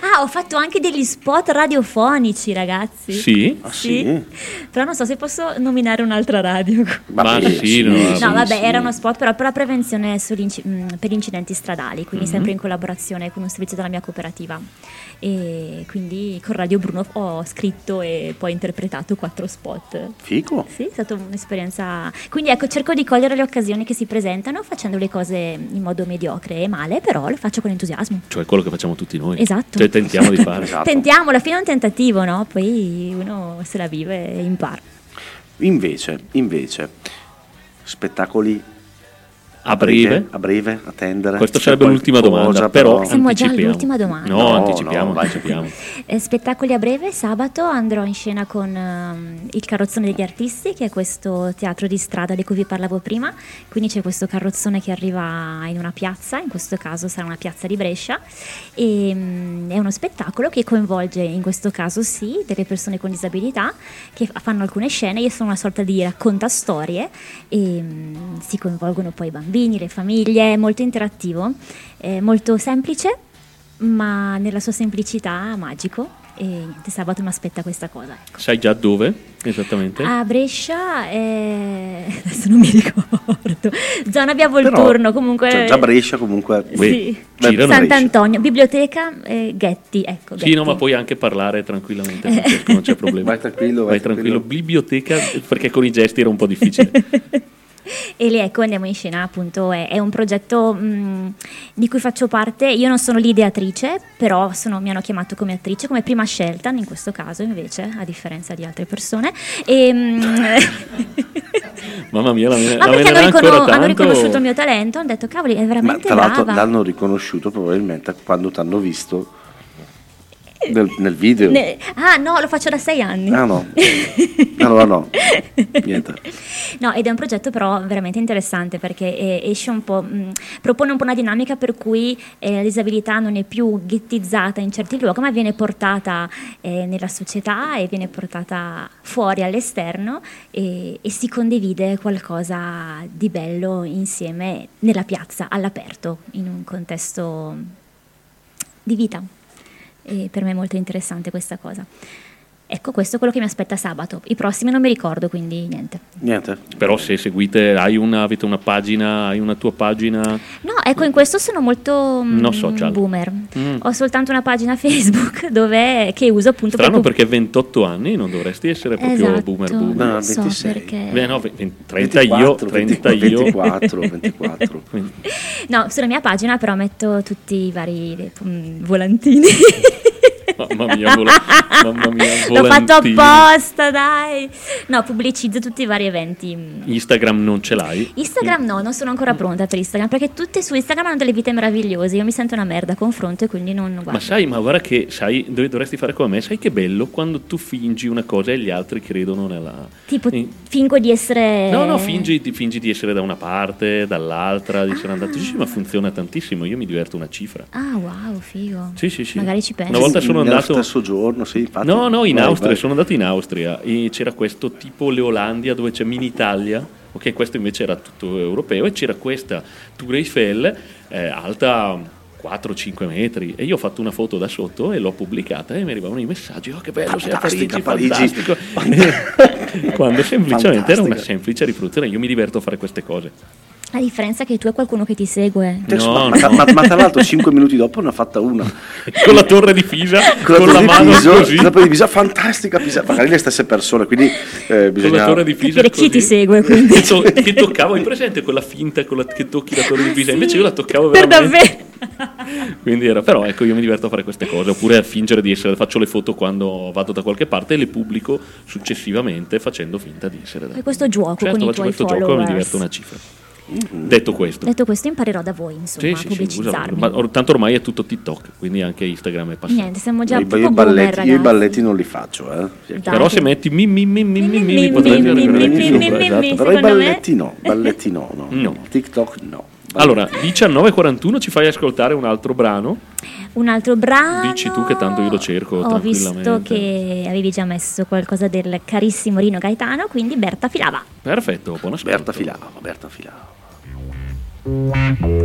Ah, ho fatto anche degli spot radiofonici, ragazzi. Sì? Ah, sì? Però non so se posso nominare un'altra radio. Ma Vabbè, sì, no, No, sì, vabbè, sì. era uno spot però per la prevenzione mh, per gli incidenti stradali, quindi Mhm. sempre in collaborazione con un servizio della mia cooperativa. E quindi con Radio Bruno ho scritto e poi interpretato quattro spot. Fico. Sì, è stata un'esperienza. Quindi ecco, cerco di cogliere le occasioni che si presentano facendo le cose in modo mediocre e male, però le faccio con entusiasmo. Cioè quello che facciamo tutti noi. Esatto. Cioè tentiamo di fare. Esatto. Tentiamo, alla fine è un tentativo, no? Poi uno se la vive e impara. Invece, invece, spettacoli A breve? a breve, a tendere. Questa sarebbe l'ultima domanda, però Siamo già all'ultima domanda. No, No, anticipiamo, no, vai. anticipiamo. Eh, spettacoli a breve, sabato andrò in scena con ehm, il Carrozzone degli Artisti, che è questo teatro di strada di cui vi parlavo prima. Quindi c'è questo carrozzone che arriva in una piazza, in questo caso sarà una piazza di Brescia, e mm, è uno spettacolo che coinvolge, in questo caso sì, delle persone con disabilità che fa- fanno alcune scene. Io sono una sorta di raccontastorie e mm, si coinvolgono poi i bambini, le famiglie, è molto interattivo, è molto semplice ma nella sua semplicità magico e niente, sabato mi aspetta questa cosa. ecco. Sai già dove esattamente? A Brescia, eh, adesso non mi ricordo, zona via Però, Volturno, comunque... cioè, già Brescia comunque. Sì. Beh. Sant'Antonio, biblioteca eh, Ghetti, ecco. Sì, no, Ghetti. ma puoi anche parlare tranquillamente, non c'è problema. Vai tranquillo, vai vai tranquillo. tranquillo. Biblioteca, perché con i gesti era un po' difficile. E lì ecco andiamo in scena, appunto, è, è un progetto mh, di cui faccio parte. Io non sono l'ideatrice, però sono- mi hanno chiamato come attrice, come prima scelta, in questo caso invece, a differenza di altre persone. E, mh, Mamma mia, la, me- Ma la perché hanno, venerà ricono- ancora hanno tanto. riconosciuto il mio talento, hanno detto cavoli è Ma veramente tra l'altro brava. l'hanno riconosciuto probabilmente quando ti hanno visto. Nel, nel video? Ne- ah no, lo faccio da sei anni. Ah no. Allora no. Niente. No, ed è un progetto però veramente interessante perché eh, esce un po', mh, propone un po' una dinamica per cui eh, la disabilità non è più ghettizzata in certi luoghi, ma viene portata eh, nella società e viene portata fuori all'esterno e, e si condivide qualcosa di bello insieme nella piazza, all'aperto, in un contesto di vita. E per me è molto interessante questa cosa. Ecco, questo è quello che mi aspetta sabato. I prossimi non mi ricordo, quindi niente. Niente. Però se seguite, hai una, avete una pagina, hai una tua pagina... No, ecco, in questo sono molto mm, No social. boomer. Mm. Ho soltanto una pagina Facebook dove, che uso appunto Strano per perché 28 anni non dovresti essere proprio Esatto. boomer boomer. No, Non so 26. perché. Beh, no, ve- ve- 30 io, 30 io. 24, 24. Quindi- No, sulla mia pagina però metto tutti i vari mm, volantini. Mamma mia, vola- mamma mia, L'ho fatto apposta, dai. No, pubblicizzo tutti i vari eventi. mm. Instagram non ce l'hai? Instagram no, non sono ancora pronta per Instagram perché tutte su Instagram hanno delle vite meravigliose. Io mi sento una merda a confronto e quindi non guardo. Ma sai, ma guarda che sai, dove dovresti fare come me, sai che bello quando tu fingi una cosa e gli altri credono nella... Tipo, in- fingo di essere. No, no, fingi, fingi di essere da una parte, dall'altra, di essere andato. Sì, sì, ma funziona tantissimo, io mi diverto una cifra. Ah, wow, figo. Sì, sì, sì. Magari ci penso. Una volta sono Nello andato... stesso giorno, sì, infatti. No, no, in Vai, Austria, vai. sono andato in Austria e c'era questo tipo Leolandia dove c'è Mini Italia, ok, questo invece era tutto europeo e c'era questa Tour Eiffel eh, alta 4-5 metri e io ho fatto una foto da sotto e l'ho pubblicata e mi arrivavano i messaggi, oh che bello sei a Parigi, Fantastica, fantastico. Quando semplicemente era una Fantastica. semplice riproduzione, io mi diverto a fare queste cose. La differenza è che tu hai qualcuno che ti segue. No, ma, no. ma- ma tra l'altro 5 minuti dopo ne ha fatta una Con la torre di Pisa, con, con, la la mano Piso, così. la torre di Pisa fantastica Pisa, magari le stesse persone quindi eh, Con la bisogna torre di Pisa Capire chi ti segue, quindi. che, to- che toccavo hai presente quella finta con la- che tocchi la torre di Pisa invece io la toccavo Per veramente davvero. quindi era però ecco io mi diverto a fare queste cose oppure a fingere di essere faccio le foto quando vado da qualche parte e le pubblico successivamente facendo finta di essere da Fai questo gioco certo con i faccio tuoi questo gioco e mi followers. diverto una cifra detto questo Detto questo, imparerò da voi, insomma, sì, a sì, sì, usa- pubblicizzarmi. ma or- tanto ormai è tutto TikTok quindi anche Instagram è passato Niente, siamo già io, proprio io i boomer, balletti, io i balletti non li faccio eh. Sì, Dai. però se metti mi mi mi mi mi mi Mi, mi, potrebbe mi, arrivare mi, più mi, sopra, mi, esatto. mi, però i secondo me- balletti no balletti no, no, No. TikTok no allora 19.41 ci fai ascoltare un altro brano Un altro brano. Dici tu che tanto io lo cerco Ho visto tranquillamente. che avevi già messo qualcosa del carissimo Rino Gaetano, quindi Berta Filava. perfetto buon ascolto Berta Filava Berta Filava E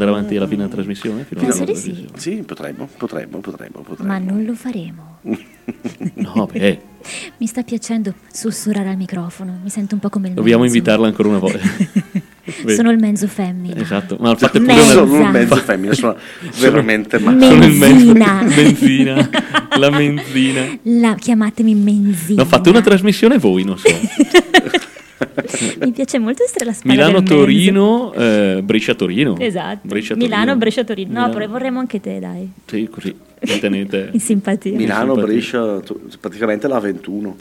andare avanti alla fine della trasmissione? Fino alla Penso fine di della sì. trasmissione? Sì, potremmo, potremmo, potremmo, potremmo. Ma non lo faremo. No, beh, Mi sta piacendo sussurrare al microfono, mi sento un po' come il dobbiamo mezzo. invitarla ancora una volta. Sono il mezzo femmina. Esatto, ma fate Ma pure Mezza. sono una... un mezzo femmina, sono veramente Me- male. Sono il mezzo- Menzina. Menzina, la menzina. La, chiamatemi menzina. No, fate una trasmissione voi, non so. Mi piace molto essere la spalla del Milano-Torino, eh, Brescia-Torino. Esatto. Brescia-Torino. Milano, Brescia, Torino. No, Milano. vorremmo anche te, dai. Sì, così, tenete... In simpatia. Milano, simpatia. Brescia, tu- praticamente la 21.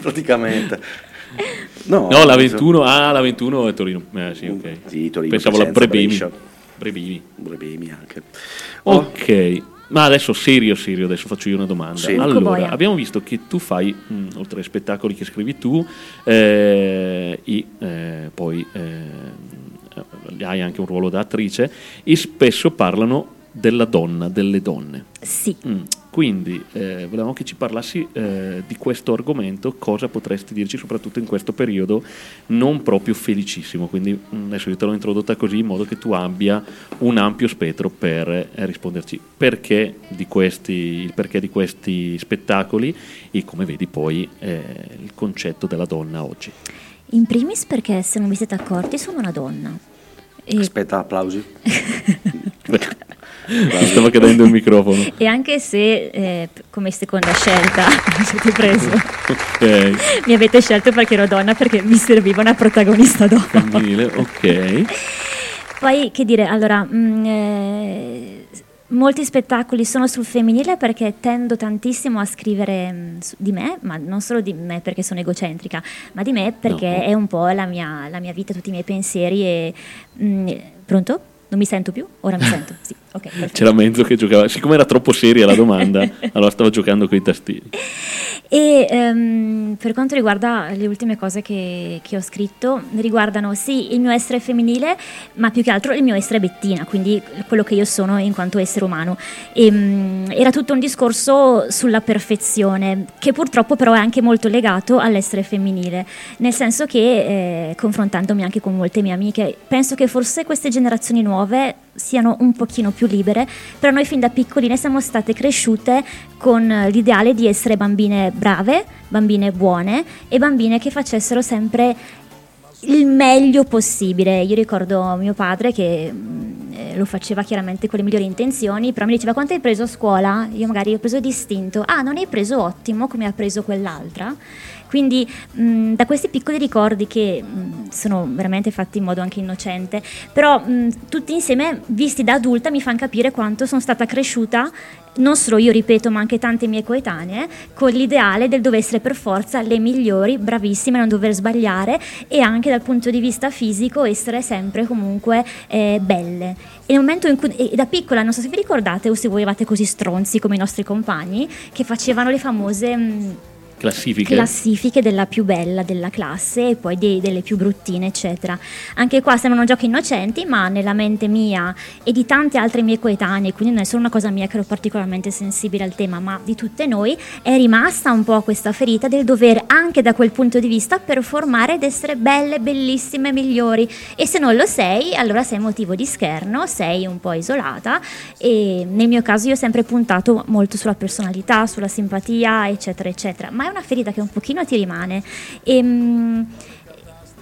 praticamente. No, No, la 21, ah, la 21 è Torino. Eh, sì, ok. Sì, Torino, Pensavo la Brebemi. Brescia. Brebemi. Brebemi anche. Oh, Ok, ma adesso serio, serio, adesso faccio io una domanda. Sì. Allora, Boia. abbiamo visto che tu fai, mh, oltre ai spettacoli che scrivi tu, eh, e eh, poi eh, hai anche un ruolo da attrice, e spesso parlano della donna, delle donne. Sì. Mm, Quindi eh, volevamo che ci parlassi eh, di questo argomento, cosa potresti dirci soprattutto in questo periodo non proprio felicissimo, quindi mm, adesso io te l'ho introdotta così in modo che tu abbia un ampio spettro per eh, risponderci perché di questi, il perché di questi spettacoli e come vedi poi eh, il concetto della donna oggi. In primis perché se non vi siete accorti sono una donna. E, Aspetta, applausi. Mi stava cadendo il microfono. e anche se eh, come seconda scelta mi avete preso, Ok, mi avete scelto perché ero donna perché mi serviva una protagonista donna. femminile, ok. Poi che dire, allora, mm, eh, molti spettacoli sono sul femminile perché tendo tantissimo a scrivere mm, su- di me, ma non solo di me perché sono egocentrica, ma di me perché No. è un po' la mia, la mia vita, tutti i miei pensieri e... mm, pronto? Non mi sento più? Ora mi sento, sì, ok. perfetto. C'era Menzo che giocava, siccome era troppo seria la domanda, allora stava giocando con i tastini. E ehm, per quanto riguarda le ultime cose che, che ho scritto, riguardano sì il mio essere femminile, ma più che altro il mio essere bettina, quindi quello che io sono in quanto essere umano. E, mm, era tutto un discorso sulla perfezione, che purtroppo però è anche molto legato all'essere femminile, nel senso che, eh, confrontandomi anche con molte mie amiche, penso che forse queste generazioni nuove siano un pochino più libere, però noi fin da piccoline siamo state cresciute con eh, l'ideale di essere bambine brave, bambine buone e bambine che facessero sempre il meglio possibile. Io ricordo mio padre che mm, eh, lo faceva chiaramente con le migliori intenzioni, però mi diceva quanto hai preso a scuola? Io magari ho preso distinto. Ah, non hai preso ottimo come ha preso quell'altra. Quindi mh, da questi piccoli ricordi che mh, sono veramente fatti in modo anche innocente, però mh, tutti insieme, visti da adulta, mi fanno capire quanto sono stata cresciuta, non solo io ripeto, ma anche tante mie coetanee, con l'ideale del dover essere per forza le migliori, bravissime, non dover sbagliare e anche dal punto di vista fisico essere sempre comunque eh, belle. E nel momento in cui, e da piccola, non so se vi ricordate o se voi eravate così stronzi come i nostri compagni, che facevano le famose... mh, Classifiche. classifiche della più bella della classe e poi dei- delle più bruttine, eccetera. Anche qua sembrano giochi innocenti, ma nella mente mia e di tante altre mie coetanee, quindi non è solo una cosa mia che ero particolarmente sensibile al tema, ma di tutte noi, è rimasta un po' questa ferita del dover anche da quel punto di vista performare ed essere belle, bellissime, migliori. E se non lo sei, allora sei motivo di scherno, sei un po' isolata e nel mio caso io ho sempre puntato molto sulla personalità, sulla simpatia, eccetera, eccetera. Ma è una ferita che un pochino ti rimane. E,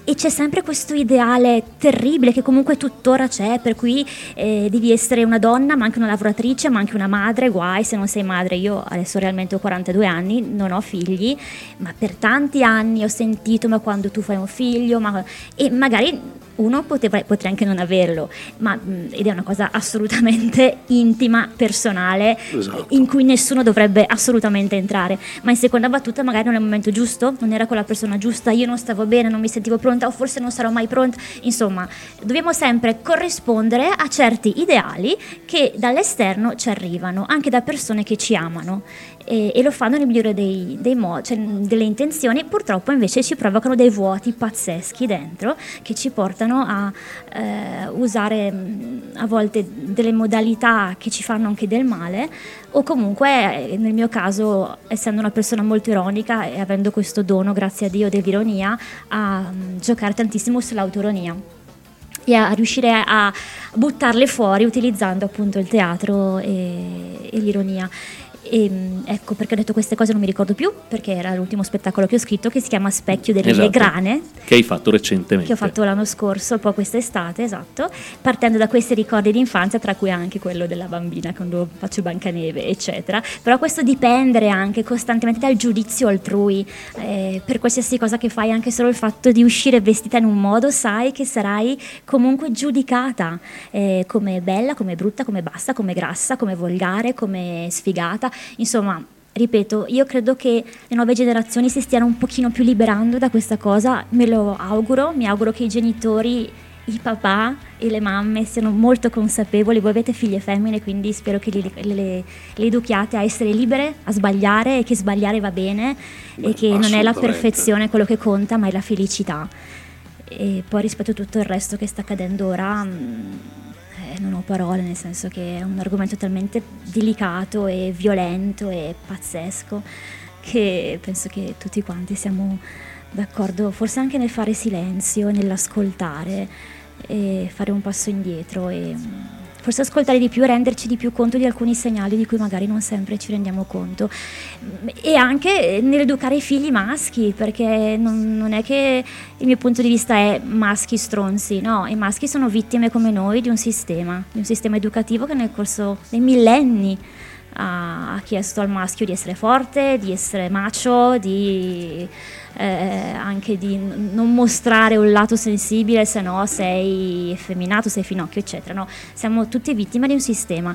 e c'è sempre questo ideale terribile che comunque tuttora c'è, per cui eh, devi essere una donna, ma anche una lavoratrice, ma anche una madre, guai se non sei madre. Io adesso realmente ho 42 anni, non ho figli, ma per tanti anni ho sentito, ma quando tu fai un figlio, ma... e magari uno poteva, potrei anche non averlo, ma, ed è una cosa assolutamente intima, personale, Esatto. in cui nessuno dovrebbe assolutamente entrare. Ma in seconda battuta magari non è il momento giusto, non era con la persona giusta, io non stavo bene, non mi sentivo pronta o forse non sarò mai pronta. Insomma, dobbiamo sempre corrispondere a certi ideali che dall'esterno ci arrivano, anche da persone che ci amano. E, e lo fanno nel migliore dei, dei modi, cioè delle intenzioni, purtroppo invece ci provocano dei vuoti pazzeschi dentro che ci portano a eh, usare mh, a volte delle modalità che ci fanno anche del male o comunque eh, nel mio caso essendo una persona molto ironica e avendo questo dono grazie a Dio dell'ironia a mh, giocare tantissimo sull'autoironia e a riuscire a buttarle fuori utilizzando appunto il teatro e, e l'ironia. E, mm, ecco perché ho detto queste cose non mi ricordo più perché era l'ultimo spettacolo che ho scritto che si chiama Specchio delle Esatto. grane Che hai fatto recentemente. che ho fatto l'anno scorso, poi quest'estate, esatto, partendo da questi ricordi di infanzia, tra cui anche quello della bambina quando faccio Bancaneve, eccetera. Però questo dipende anche costantemente dal giudizio altrui, eh, per qualsiasi cosa che fai, anche solo il fatto di uscire vestita in un modo, sai che sarai comunque giudicata eh, come bella, come brutta, come bassa, come grassa, come volgare, come sfigata, insomma ripeto, io credo che le nuove generazioni si stiano un pochino più liberando da questa cosa, me lo auguro, mi auguro che i genitori, i papà e le mamme siano molto consapevoli, voi avete figlie femmine, quindi spero che li- le, le- le educhiate a essere libere, a sbagliare e che sbagliare va bene e che non è la perfezione quello che conta, ma è la felicità. E poi rispetto a tutto il resto che sta accadendo ora, mh, eh, non ho parole, nel senso che è un argomento talmente delicato e violento e pazzesco che penso che tutti quanti siamo d'accordo, forse anche nel fare silenzio, nell'ascoltare e fare un passo indietro e forse ascoltare di più e renderci di più conto di alcuni segnali di cui magari non sempre ci rendiamo conto. E anche nell'educare i figli maschi perché non, non è che il mio punto di vista è maschi stronzi no, i maschi sono vittime come noi di un sistema di un sistema educativo che nel corso dei millenni ha, ha chiesto al maschio di essere forte, di essere macho, di eh, anche di non mostrare un lato sensibile, se no sei effeminato, sei finocchio, eccetera. No? Siamo tutti vittime di un sistema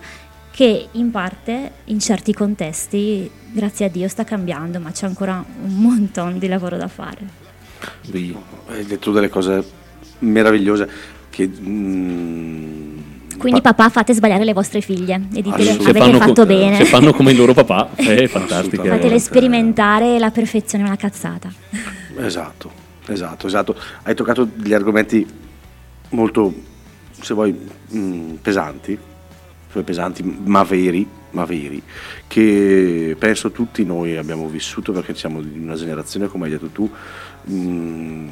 che in parte, in certi contesti, grazie a Dio sta cambiando, ma c'è ancora un montone di lavoro da fare. Hai detto delle cose meravigliose che... mm, Quindi pa- papà fate sbagliare le vostre figlie e ditele avete fanno, fatto co- bene, se fanno come il loro papà, è fantastico. Fatele sperimentare la perfezione è una cazzata. Esatto, esatto, esatto. Hai toccato degli argomenti molto, se vuoi, mm, pesanti, cioè pesanti ma veri, ma veri, che penso tutti noi abbiamo vissuto perché siamo di una generazione, come hai detto tu, mm,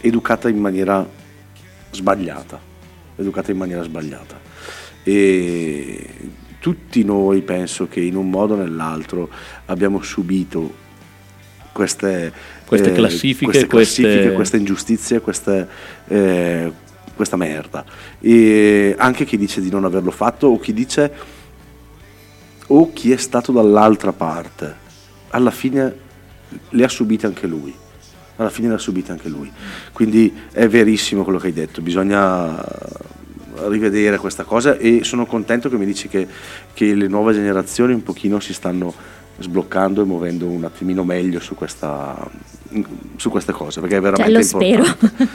educata in maniera sbagliata, educata in maniera sbagliata. E tutti noi penso che in un modo o nell'altro abbiamo subito queste, Queste classifiche, queste, classifiche, queste- queste ingiustizie, queste, eh, questa merda. E anche chi dice di non averlo fatto o chi dice o chi è stato dall'altra parte, alla fine le ha subite anche lui. Alla fine le ha subite anche lui. Quindi è verissimo quello che hai detto, bisogna rivedere questa cosa e sono contento che mi dici che, che le nuove generazioni un pochino si stanno sbloccando e muovendo un attimino meglio su, questa, su queste cose perché è Cioè, veramente lo spero. importante.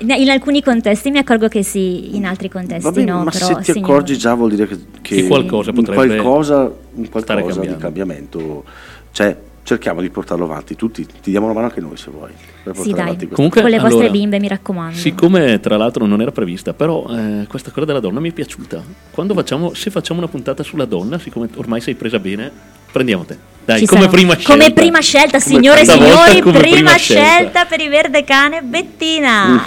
in alcuni contesti mi accorgo che sì, in altri contesti Vabbè, no. ma però se ti segno- accorgi già vuol dire che, che Che qualcosa potrebbe qualcosa, un stare qualcosa di cambiando. cambiamento cioè cerchiamo di portarlo avanti tutti ti diamo una mano anche noi se vuoi Sì, dai. Comunque, Con le vostre allora, bimbe, mi raccomando. Siccome tra l'altro non era prevista, però eh, questa cosa della donna mi è piaciuta. Quando facciamo, se facciamo una puntata sulla donna, siccome ormai sei presa bene, prendiamo te. Dai, Ci come prima scelta. Come prima scelta, signore e signori, prima, prima scelta. scelta. per i verde cane Bettina.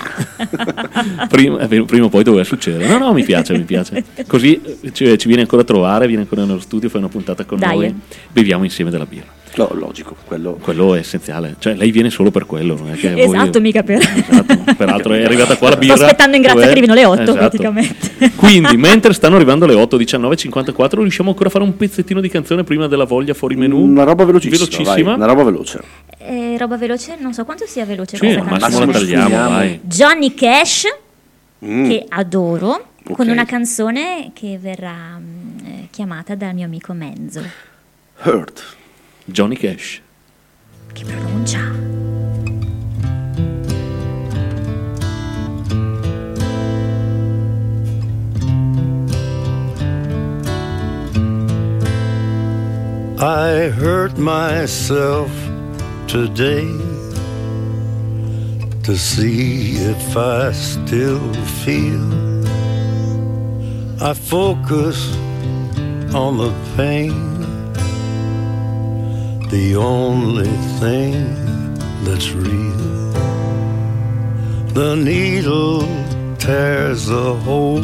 prima, eh, prima o poi doveva succedere. No, no, mi piace, mi piace. Così eh, ci, ci viene ancora a trovare, viene ancora nello studio, fai una puntata con Dai. noi, beviamo insieme della birra. No, logico quello Quello è essenziale. Cioè, lei viene solo per quello. Non è che Esatto, voi- mica per- Esatto. Peraltro è arrivata qua la Sto birra. aspettando in grazia Dov'è? che arrivino le 8 Esatto. praticamente. Quindi, mentre stanno arrivando le 8, 19, 54, riusciamo ancora a fare un pezzettino di canzone prima della voglia fuori menù? una roba velocissima, Velocissima. vai, una roba veloce Eh, roba veloce, non so quanto sia veloce Sì, massimo la tagliamo. Johnny Cash, Mm, che adoro, con Ok. una canzone che verrà mm, eh, chiamata dal mio amico Menzo. Hurt Johnny Cash. Che pronuncia? I hurt myself today to see if I still feel. I focus on the pain, the only thing that's real. The needle tears a hole.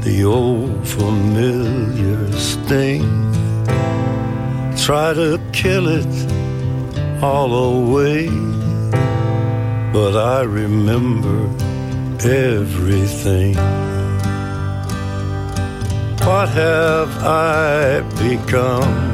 The old familiar sting. Try to kill it all away, but I remember everything. What have I become?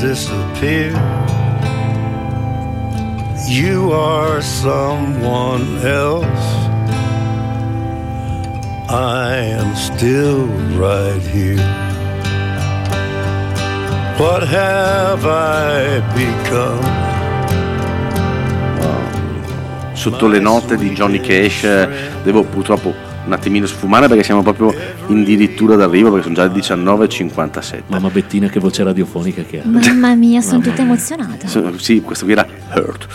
disappear. You are someone else. I am still right here. What have I become? Sotto le note di Johnny Cash devo purtroppo un attimino sfumare perché siamo proprio addirittura d'arrivo perché sono già le 19.57. Mamma Bettina che voce radiofonica che ha. Mamma mia, sono tutta emozionata. So- Sì, questo qui era Hurt.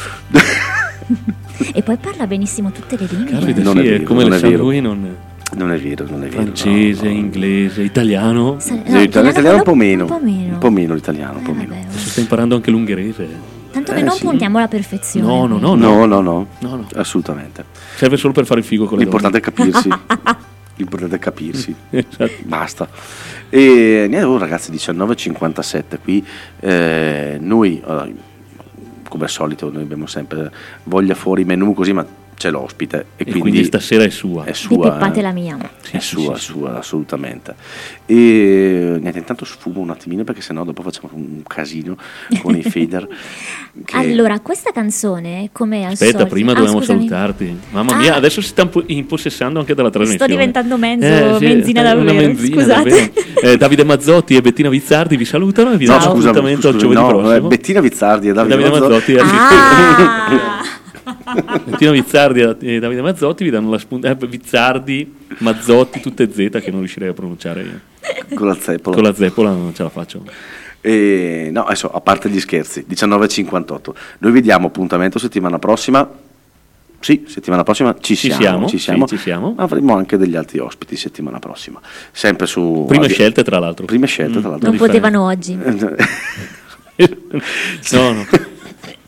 E poi parla benissimo tutte le lingue. Caspita, Non sì, è è vero, come non le è sa vero. lui, non... Non è vero, non è vero. francese, no, no. inglese, italiano. Sa- no, Sì, l'italiano, l'italiano un po' meno. Un po' meno. Un po' meno l'italiano, un po' Eh, meno. vabbè, Adesso sta imparando anche l'ungherese. Tanto che Eh, non sì. puntiamo alla perfezione. No, no, no, No, no, no, No, no. assolutamente. Serve solo per fare il figo con le L'importante è capirsi. L'importante è capirsi. Esatto. Basta. E niente, oh, ragazzi, 19.57 qui. eh, noi, allora, come al solito, noi abbiamo sempre voglia fuori menù così, ma c'è l'ospite e, E quindi, quindi stasera è sua. è sua. Depeppate eh. la mia. è sua, è sua, assolutamente. E niente, intanto sfumo un attimino perché sennò dopo facciamo un casino con i fader. che- Allora, questa canzone, come al Aspetta, solito... prima Ah, dobbiamo scusami. salutarti. Mamma Ah. mia, adesso si sta impo- impossessando anche della trasmissione. diventando mezzo sì, benzina una davvero, benzina, scusate. davvero. Eh, Davide Mazzotti e Bettina Vizzardi vi salutano e vi No, danno scusami, appuntamento al giovedì no, prossimo. eh, Bettina Vizzardi e Davide, Davide Mazzotti. Mazzotti, eh, Ah! Bettina Vizzardi e Davide Mazzotti vi danno la spunta. eh, Vizzardi, Mazzotti, tutte Z che non riuscirei a pronunciare io. con la zeppola. Con la zeppola non ce la faccio. E, no, adesso a parte gli scherzi, 19.58. Noi vi diamo appuntamento settimana prossima. Sì, settimana prossima ci Ci siamo. siamo, ci sì, siamo. ci siamo. Avremo anche degli altri ospiti settimana prossima. Sempre su. Prime Avia- scelte, tra l'altro. Prime scelte, tra l'altro. Non potevano oggi. No, no.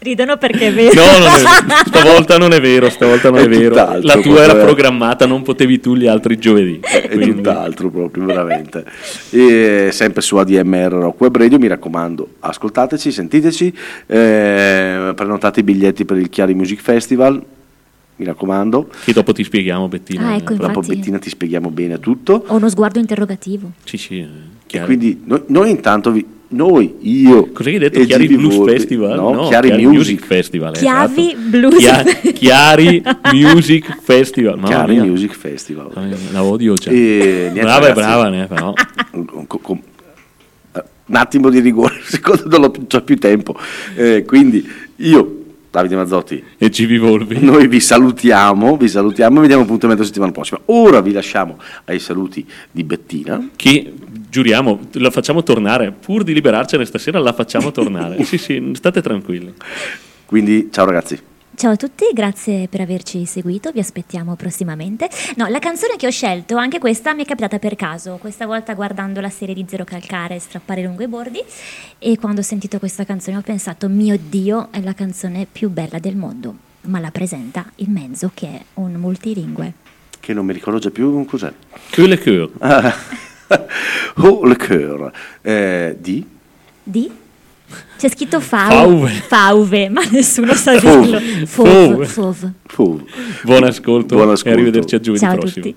Ridono perché è vero. No, non è vero. stavolta non è vero, stavolta non è, È vero. La tua era eh. programmata, non potevi tu gli altri giovedì. È Quindi- tutt'altro proprio, veramente. E sempre su ADMR Rock Web Radio, mi raccomando, ascoltateci, sentiteci, eh, prenotate i biglietti per il Chiari Music Festival, mi raccomando. Che dopo ti spieghiamo, Bettina. Ah, ecco, Dopo. Bettina ti spieghiamo bene tutto. Ho uno sguardo interrogativo. Sì, sì, eh, E quindi noi, noi intanto, vi, noi, io... Cos'è che hai detto? e Chiari Blues Volpi- Festival? No, Chiari, Music. Festival. eh, Chiavi esatto. Blues. Chia- Chiari Music Festival. Mamma Chiari mia. Music Festival. La odio già. E niente, brava, ragazzi. brava, ne, però. eh, un attimo di rigore, secondo non ho più, c'ho più tempo. Eh, quindi io, Davide Mazzotti, E ci Volvi. noi vi salutiamo, vi salutiamo e vi diamo appuntamento la settimana prossima. Ora vi lasciamo ai saluti di Bettina. Che giuriamo, la facciamo tornare. Pur di liberarcene stasera, la facciamo tornare. sì, sì, state tranquilli. Quindi ciao ragazzi. Ciao a tutti, grazie per averci seguito, vi aspettiamo prossimamente. No, la canzone che ho scelto, anche questa mi è capitata per caso, questa volta guardando la serie di Zero Calcare, Strappare lungo i bordi, e quando ho sentito questa canzone ho pensato, mio Dio, è la canzone più bella del mondo. ma la presenta il mezzo che è un multilingue. Che non mi ricordo già più cos'è. Que le coeur. Oh, le coeur. Eh, di? Di? C'è scritto fau- Fauve. fauve, ma nessuno sa dirlo. Fauve. Fauve. Buon ascolto, Buon ascolto. e arrivederci a giovedì Ciao a prossimo. tutti.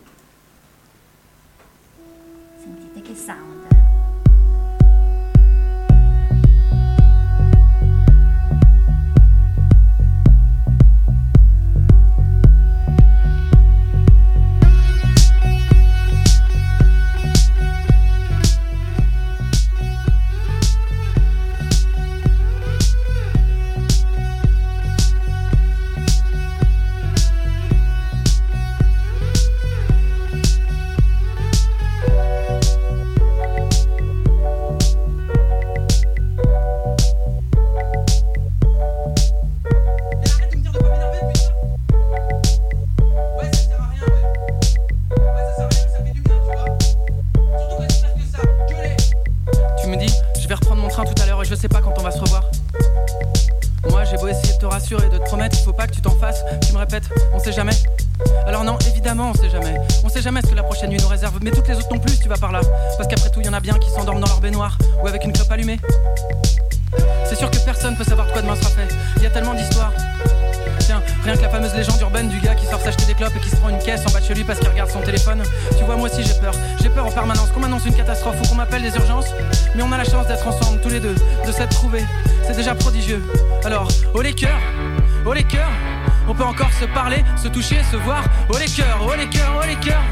Oh les cœurs, oh les cœurs, oh les cœurs.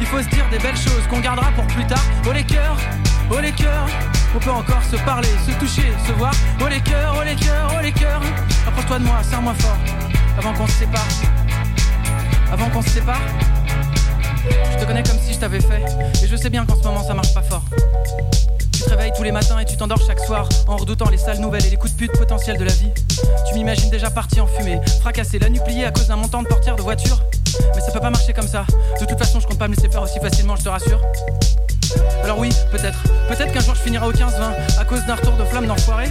Il faut se dire des belles choses qu'on gardera pour plus tard. Oh les cœurs, oh les cœurs. On peut encore se parler, se toucher, se voir. Oh les cœurs, oh les cœurs, oh les cœurs. Approche-toi de moi, serre-moi fort. Avant qu'on se sépare. Avant qu'on se sépare. Je te connais comme si je t'avais fait. Et je sais bien qu'en ce moment ça marche pas fort. Tu te réveilles tous les matins et tu t'endors chaque soir en redoutant les sales nouvelles et les coups de pute potentiels de la vie. Tu m'imagines déjà parti en fumée, fracassé, la nuit pliée à cause d'un montant de portière de voiture. Mais ça peut pas marcher comme ça. De toute façon, je compte pas me laisser faire aussi facilement, je te rassure. Alors oui, peut-être. Peut-être qu'un jour je finirai au 15-20 à cause d'un retour de flamme d'enfoiré.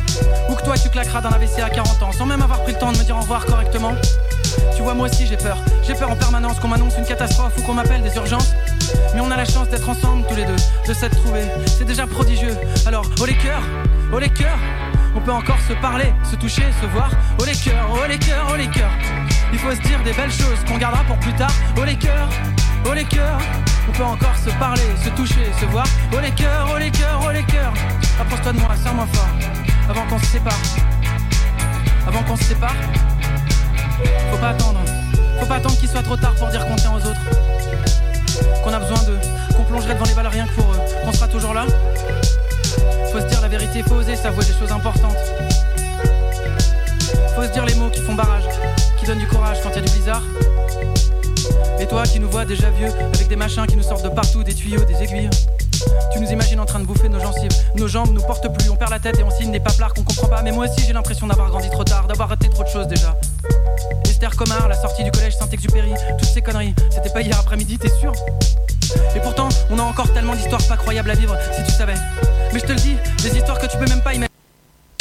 Ou que toi tu claqueras dans la WC à 40 ans sans même avoir pris le temps de me dire au revoir correctement. Tu vois, moi aussi j'ai peur. J'ai peur en permanence qu'on m'annonce une catastrophe ou qu'on m'appelle des urgences. Mais on a la chance d'être ensemble tous les deux, de s'être trouvés. C'est déjà prodigieux. Alors, oh les cœurs, oh les cœurs. On peut encore se parler, se toucher, se voir. Oh les cœurs, oh les cœurs, oh les cœurs. Il faut se dire des belles choses qu'on gardera pour plus tard. Oh les cœurs, oh les cœurs. On peut encore se parler, se toucher, se voir. Oh les cœurs, oh les cœurs, oh les cœurs. Approche-toi de moi, serre-moi fort. Avant qu'on se sépare. Avant qu'on se sépare. Faut pas attendre. Faut pas attendre qu'il soit trop tard pour dire qu'on tient aux autres. Qu'on a besoin d'eux. Qu'on plongerait devant les balles rien que pour eux. Qu'on sera toujours là. Faut se dire la vérité, faut oser s'avouer des choses importantes. Faut se dire les mots qui font barrage, qui donnent du courage quand y a du blizzard. Et toi qui nous vois déjà vieux, avec des machins qui nous sortent de partout, des tuyaux, des aiguilles. Tu nous imagines en train de bouffer nos gencives. Nos jambes nous portent plus, on perd la tête et on signe des paplards qu'on comprend pas. Mais moi aussi j'ai l'impression d'avoir grandi trop tard, d'avoir raté trop de choses déjà. Esther Comard, la sortie du collège Saint-Exupéry, toutes ces conneries, c'était pas hier après-midi, t'es sûr? Et pourtant, on a encore tellement d'histoires pas croyables à vivre, si tu savais. Mais je te le dis, des histoires que tu peux même pas imaginer.